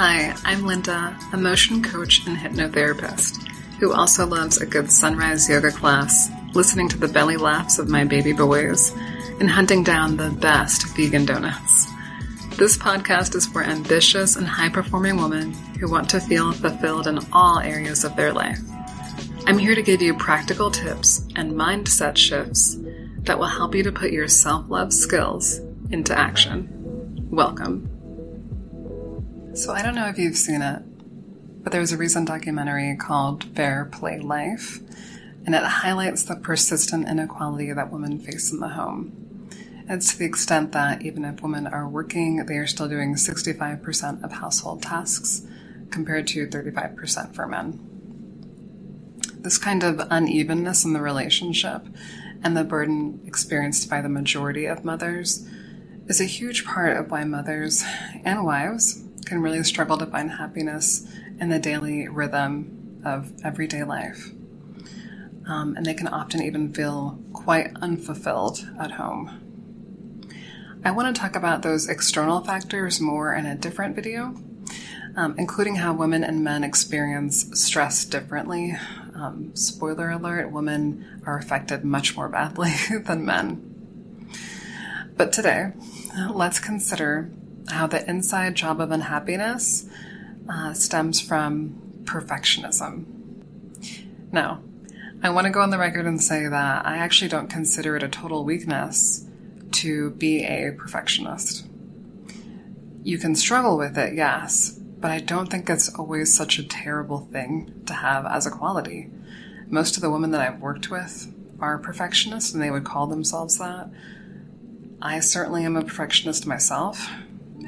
Hi, I'm Linda, a motion coach and hypnotherapist who also loves a good sunrise yoga class, listening to the belly laughs of my baby boys, and hunting down the best vegan donuts. This podcast is for ambitious and high performing women who want to feel fulfilled in all areas of their life. I'm here to give you practical tips and mindset shifts that will help you to put your self love skills into action. Welcome. So, I don't know if you've seen it, but there was a recent documentary called Fair Play Life, and it highlights the persistent inequality that women face in the home. It's to the extent that even if women are working, they are still doing 65% of household tasks compared to 35% for men. This kind of unevenness in the relationship and the burden experienced by the majority of mothers is a huge part of why mothers and wives can really struggle to find happiness in the daily rhythm of everyday life. Um, and they can often even feel quite unfulfilled at home. I want to talk about those external factors more in a different video, um, including how women and men experience stress differently. Um, spoiler alert, women are affected much more badly than men. But today, let's consider how the inside job of unhappiness uh, stems from perfectionism. Now, I want to go on the record and say that I actually don't consider it a total weakness to be a perfectionist. You can struggle with it, yes, but I don't think it's always such a terrible thing to have as a quality. Most of the women that I've worked with are perfectionists and they would call themselves that. I certainly am a perfectionist myself.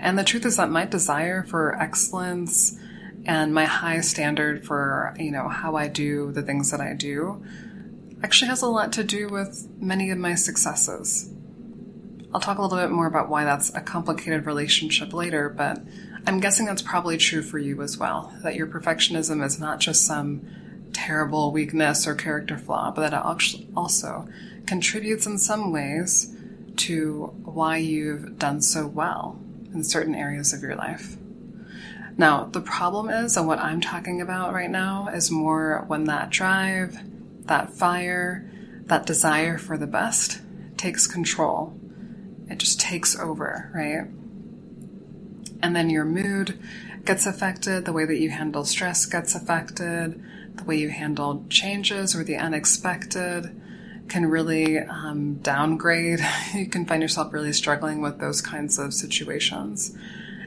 And the truth is that my desire for excellence and my high standard for, you know, how I do the things that I do actually has a lot to do with many of my successes. I'll talk a little bit more about why that's a complicated relationship later, but I'm guessing that's probably true for you as well. That your perfectionism is not just some terrible weakness or character flaw, but that it also contributes in some ways to why you've done so well in certain areas of your life. Now, the problem is, and what I'm talking about right now, is more when that drive, that fire, that desire for the best takes control it just takes over, right? And then your mood gets affected, the way that you handle stress gets affected, the way you handle changes or the unexpected can really um, downgrade. You can find yourself really struggling with those kinds of situations.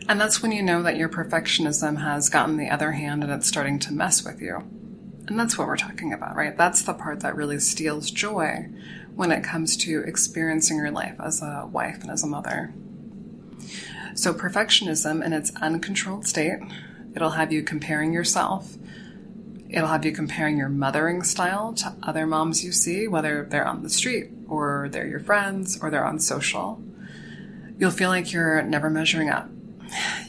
And that's when you know that your perfectionism has gotten the other hand and it's starting to mess with you. And that's what we're talking about, right? That's the part that really steals joy when it comes to experiencing your life as a wife and as a mother. So, perfectionism in its uncontrolled state, it'll have you comparing yourself. It'll have you comparing your mothering style to other moms you see, whether they're on the street or they're your friends or they're on social. You'll feel like you're never measuring up.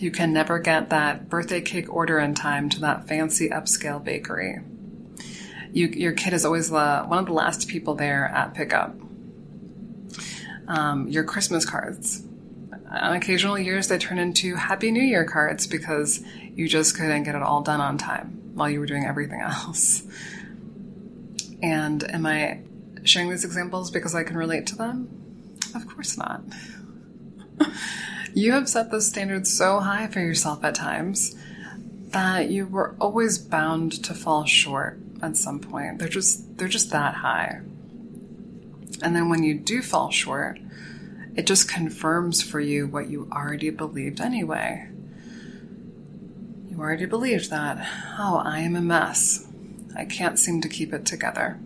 You can never get that birthday cake order in time to that fancy upscale bakery you, your kid is always the, one of the last people there at pickup. Um, your Christmas cards. On occasional years, they turn into Happy New Year cards because you just couldn't get it all done on time while you were doing everything else. And am I sharing these examples because I can relate to them? Of course not. you have set the standards so high for yourself at times that you were always bound to fall short at some point. They're just they're just that high. And then when you do fall short, it just confirms for you what you already believed anyway. You already believed that, oh, I am a mess. I can't seem to keep it together.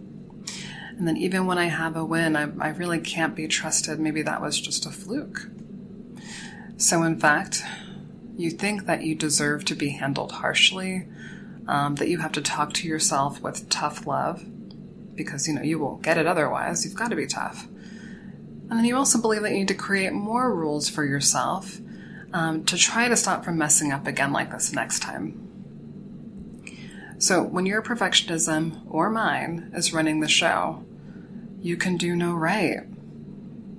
And then even when I have a win, I, I really can't be trusted. Maybe that was just a fluke. So, in fact, you think that you deserve to be handled harshly um, that you have to talk to yourself with tough love because you know you won't get it otherwise. You've got to be tough. And then you also believe that you need to create more rules for yourself um, to try to stop from messing up again like this next time. So when your perfectionism or mine is running the show, you can do no right.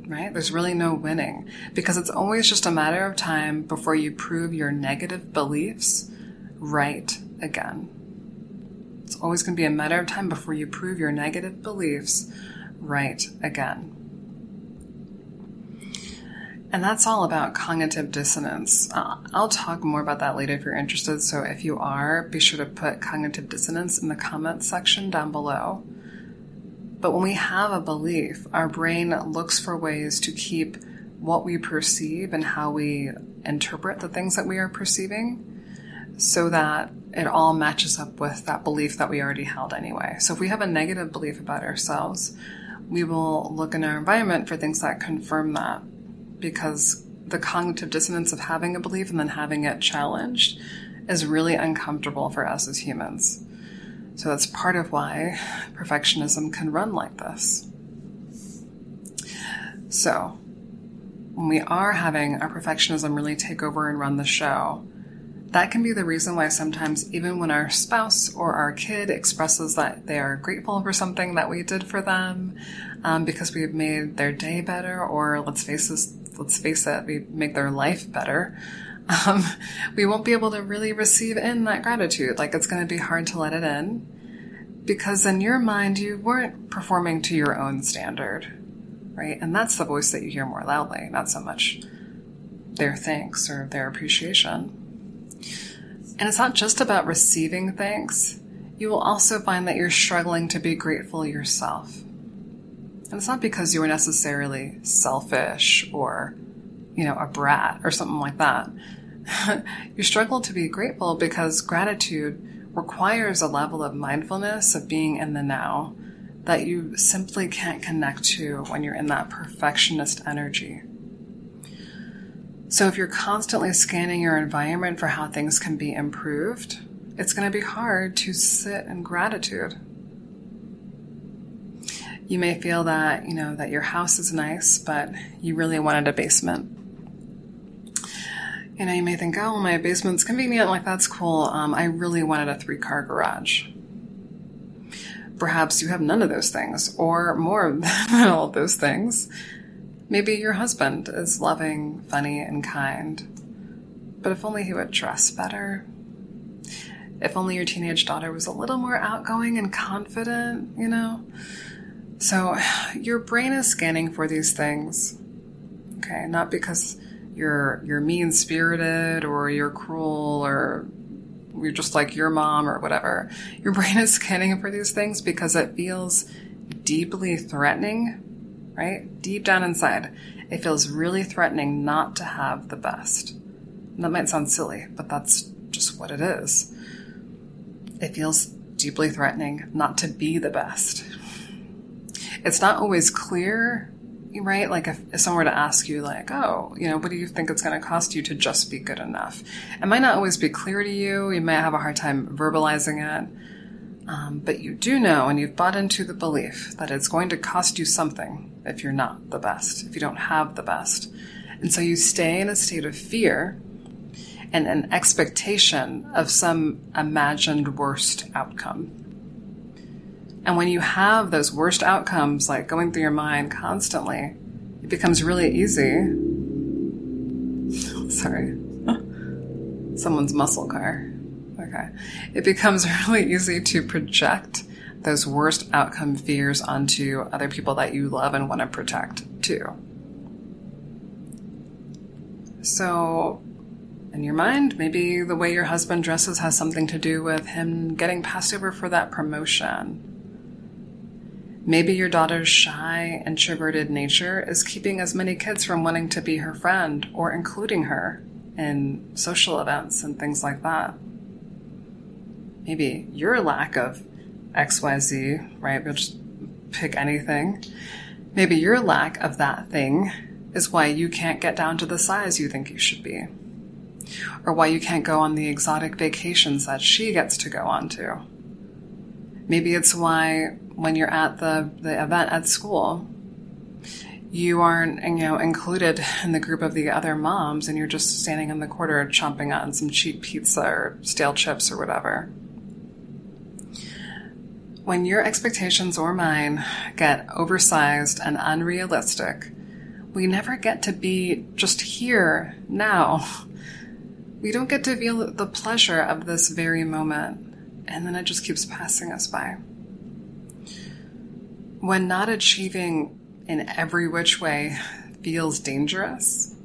right? There's really no winning because it's always just a matter of time before you prove your negative beliefs right again. It's always going to be a matter of time before you prove your negative beliefs right again. And that's all about cognitive dissonance. Uh, I'll talk more about that later if you're interested. So if you are, be sure to put cognitive dissonance in the comments section down below. But when we have a belief, our brain looks for ways to keep what we perceive and how we interpret the things that we are perceiving so that it all matches up with that belief that we already held anyway. So if we have a negative belief about ourselves, we will look in our environment for things that confirm that because the cognitive dissonance of having a belief and then having it challenged is really uncomfortable for us as humans. So that's part of why perfectionism can run like this. So, when we are having our perfectionism really take over and run the show, that can be the reason why sometimes, even when our spouse or our kid expresses that they are grateful for something that we did for them, um, because we've made their day better, or let's face this, let's face it, we make their life better. Um, we won't be able to really receive in that gratitude. Like it's going to be hard to let it in because in your mind you weren't performing to your own standard, right? And that's the voice that you hear more loudly, not so much their thanks or their appreciation. And it's not just about receiving thanks. You will also find that you're struggling to be grateful yourself. And it's not because you were necessarily selfish or, you know, a brat or something like that. you struggle to be grateful because gratitude requires a level of mindfulness, of being in the now, that you simply can't connect to when you're in that perfectionist energy. So if you're constantly scanning your environment for how things can be improved, it's going to be hard to sit in gratitude. You may feel that, you know, that your house is nice, but you really wanted a basement. You know, you may think, oh, my basement's convenient, like that's cool. Um, I really wanted a three car garage. Perhaps you have none of those things, or more than all of those things. Maybe your husband is loving, funny, and kind. But if only he would dress better. If only your teenage daughter was a little more outgoing and confident, you know? So your brain is scanning for these things. Okay, not because you're you're mean spirited or you're cruel or you're just like your mom or whatever. Your brain is scanning for these things because it feels deeply threatening right? Deep down inside, it feels really threatening not to have the best. And that might sound silly, but that's just what it is. It feels deeply threatening not to be the best. It's not always clear, right? Like if, if someone were to ask you, like, oh, you know, what do you think it's going to cost you to just be good enough? It might not always be clear to you. You might have a hard time verbalizing it. Um, but you do know and you've bought into the belief that it's going to cost you something if you're not the best, if you don't have the best. And so you stay in a state of fear and an expectation of some imagined worst outcome. And when you have those worst outcomes like going through your mind constantly, it becomes really easy. Sorry. Someone's muscle car. Okay. It becomes really easy to project those worst outcome fears onto other people that you love and want to protect too. So, in your mind, maybe the way your husband dresses has something to do with him getting passed over for that promotion. Maybe your daughter's shy, introverted nature is keeping as many kids from wanting to be her friend or including her in social events and things like that maybe your lack of XYZ, right? We'll just pick anything. Maybe your lack of that thing is why you can't get down to the size you think you should be. Or why you can't go on the exotic vacations that she gets to go on to. Maybe it's why when you're at the, the event at school, you aren't you know included in the group of the other moms and you're just standing in the corner chomping on some cheap pizza or stale chips or whatever when your expectations or mine get oversized and unrealistic, we never get to be just here now. We don't get to feel the pleasure of this very moment, and then it just keeps passing us by. When not achieving in every which way feels dangerous,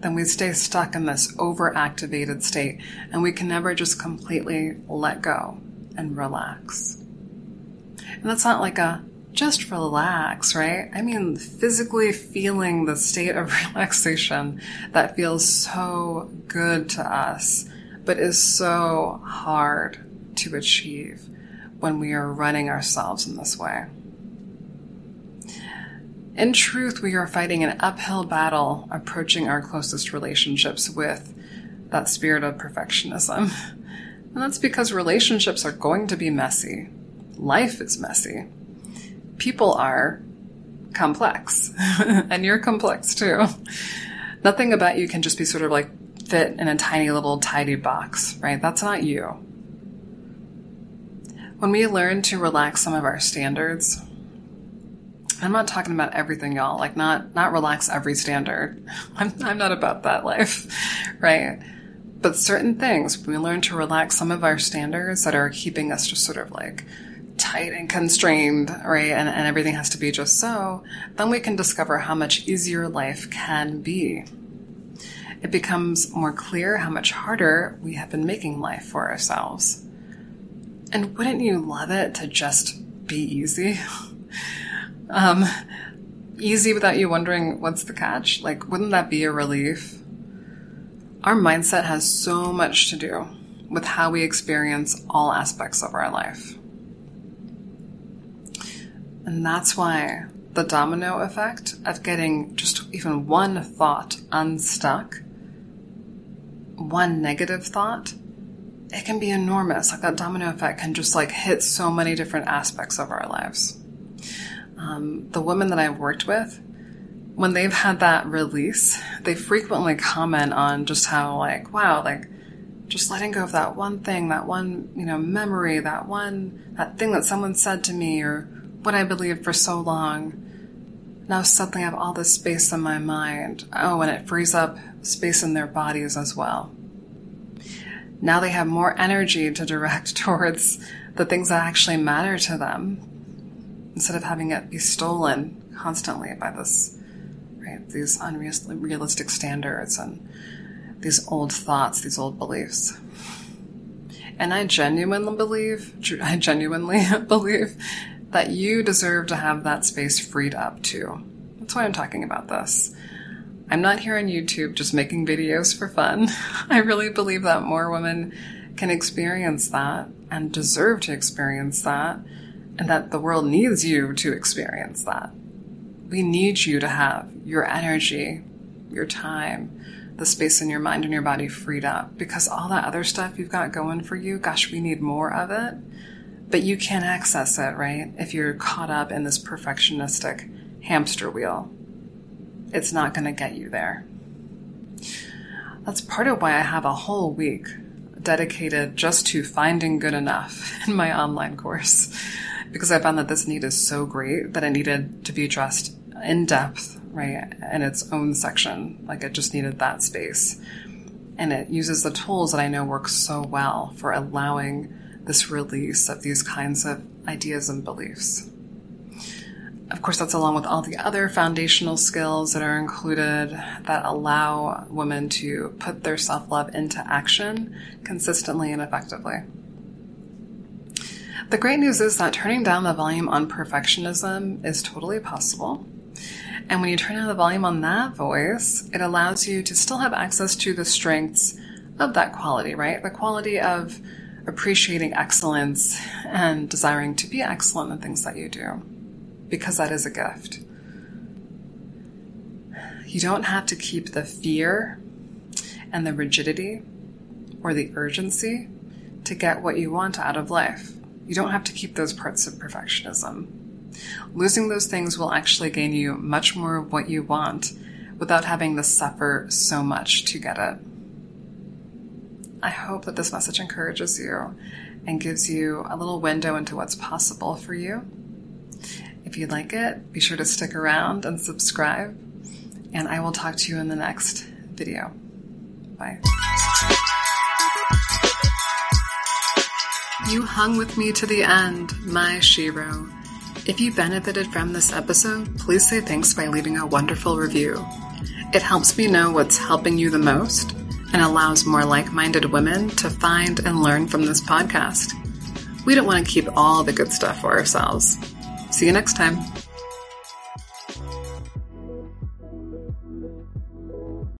then we stay stuck in this overactivated state and we can never just completely let go and relax. And that's not like a just relax, right? I mean, physically feeling the state of relaxation that feels so good to us, but is so hard to achieve when we are running ourselves in this way. In truth, we are fighting an uphill battle approaching our closest relationships with that spirit of perfectionism. And that's because relationships are going to be messy. Life is messy people are complex, and you're complex too. Nothing about you can just be sort of like fit in a tiny little tidy box, right? That's not you. When we learn to relax some of our standards, I'm not talking about everything, y'all. Like not not relax every standard. I'm I'm not about that life, right? But certain things, we learn to relax some of our standards that are keeping us just sort of like tight and constrained, right? And, and everything has to be just so, then we can discover how much easier life can be. It becomes more clear how much harder we have been making life for ourselves. And wouldn't you love it to just be easy? um, easy without you wondering what's the catch? Like, wouldn't that be a relief? Our mindset has so much to do with how we experience all aspects of our life. And that's why the domino effect of getting just even one thought unstuck, one negative thought, it can be enormous. Like that domino effect can just like hit so many different aspects of our lives. Um, the women that I've worked with, when they've had that release, they frequently comment on just how like, wow, like just letting go of that one thing, that one, you know, memory, that one, that thing that someone said to me or what I believed for so long. Now suddenly I have all this space in my mind. Oh, and it frees up space in their bodies as well. Now they have more energy to direct towards the things that actually matter to them instead of having it be stolen constantly by this, right, these unrealistic standards and these old thoughts, these old beliefs. And I genuinely believe, I genuinely believe that you deserve to have that space freed up too. That's why I'm talking about this. I'm not here on YouTube just making videos for fun. I really believe that more women can experience that and deserve to experience that, and that the world needs you to experience that. We need you to have your energy, your time, the space in your mind and your body freed up because all that other stuff you've got going for you, gosh, we need more of it but you can't access it, right? If you're caught up in this perfectionistic hamster wheel, it's not going to get you there. That's part of why I have a whole week dedicated just to finding good enough in my online course. Because I found that this need is so great that it needed to be addressed in depth, right, in its own section. Like it just needed that space. And it uses the tools that I know work so well for allowing this release of these kinds of ideas and beliefs. Of course, that's along with all the other foundational skills that are included that allow women to put their self love into action consistently and effectively. The great news is that turning down the volume on perfectionism is totally possible. And when you turn down the volume on that voice, it allows you to still have access to the strengths of that quality, right? The quality of appreciating excellence and desiring to be excellent in things that you do, because that is a gift. You don't have to keep the fear and the rigidity or the urgency to get what you want out of life. You don't have to keep those parts of perfectionism. Losing those things will actually gain you much more of what you want without having to suffer so much to get it. I hope that this message encourages you and gives you a little window into what's possible for you. If you like it, be sure to stick around and subscribe. and I will talk to you in the next video. Bye. You hung with me to the end, my Shero. If you benefited from this episode, please say thanks by leaving a wonderful review. It helps me know what's helping you the most and allows more like minded women to find and learn from this podcast. We don't want to keep all the good stuff for ourselves. See you next time.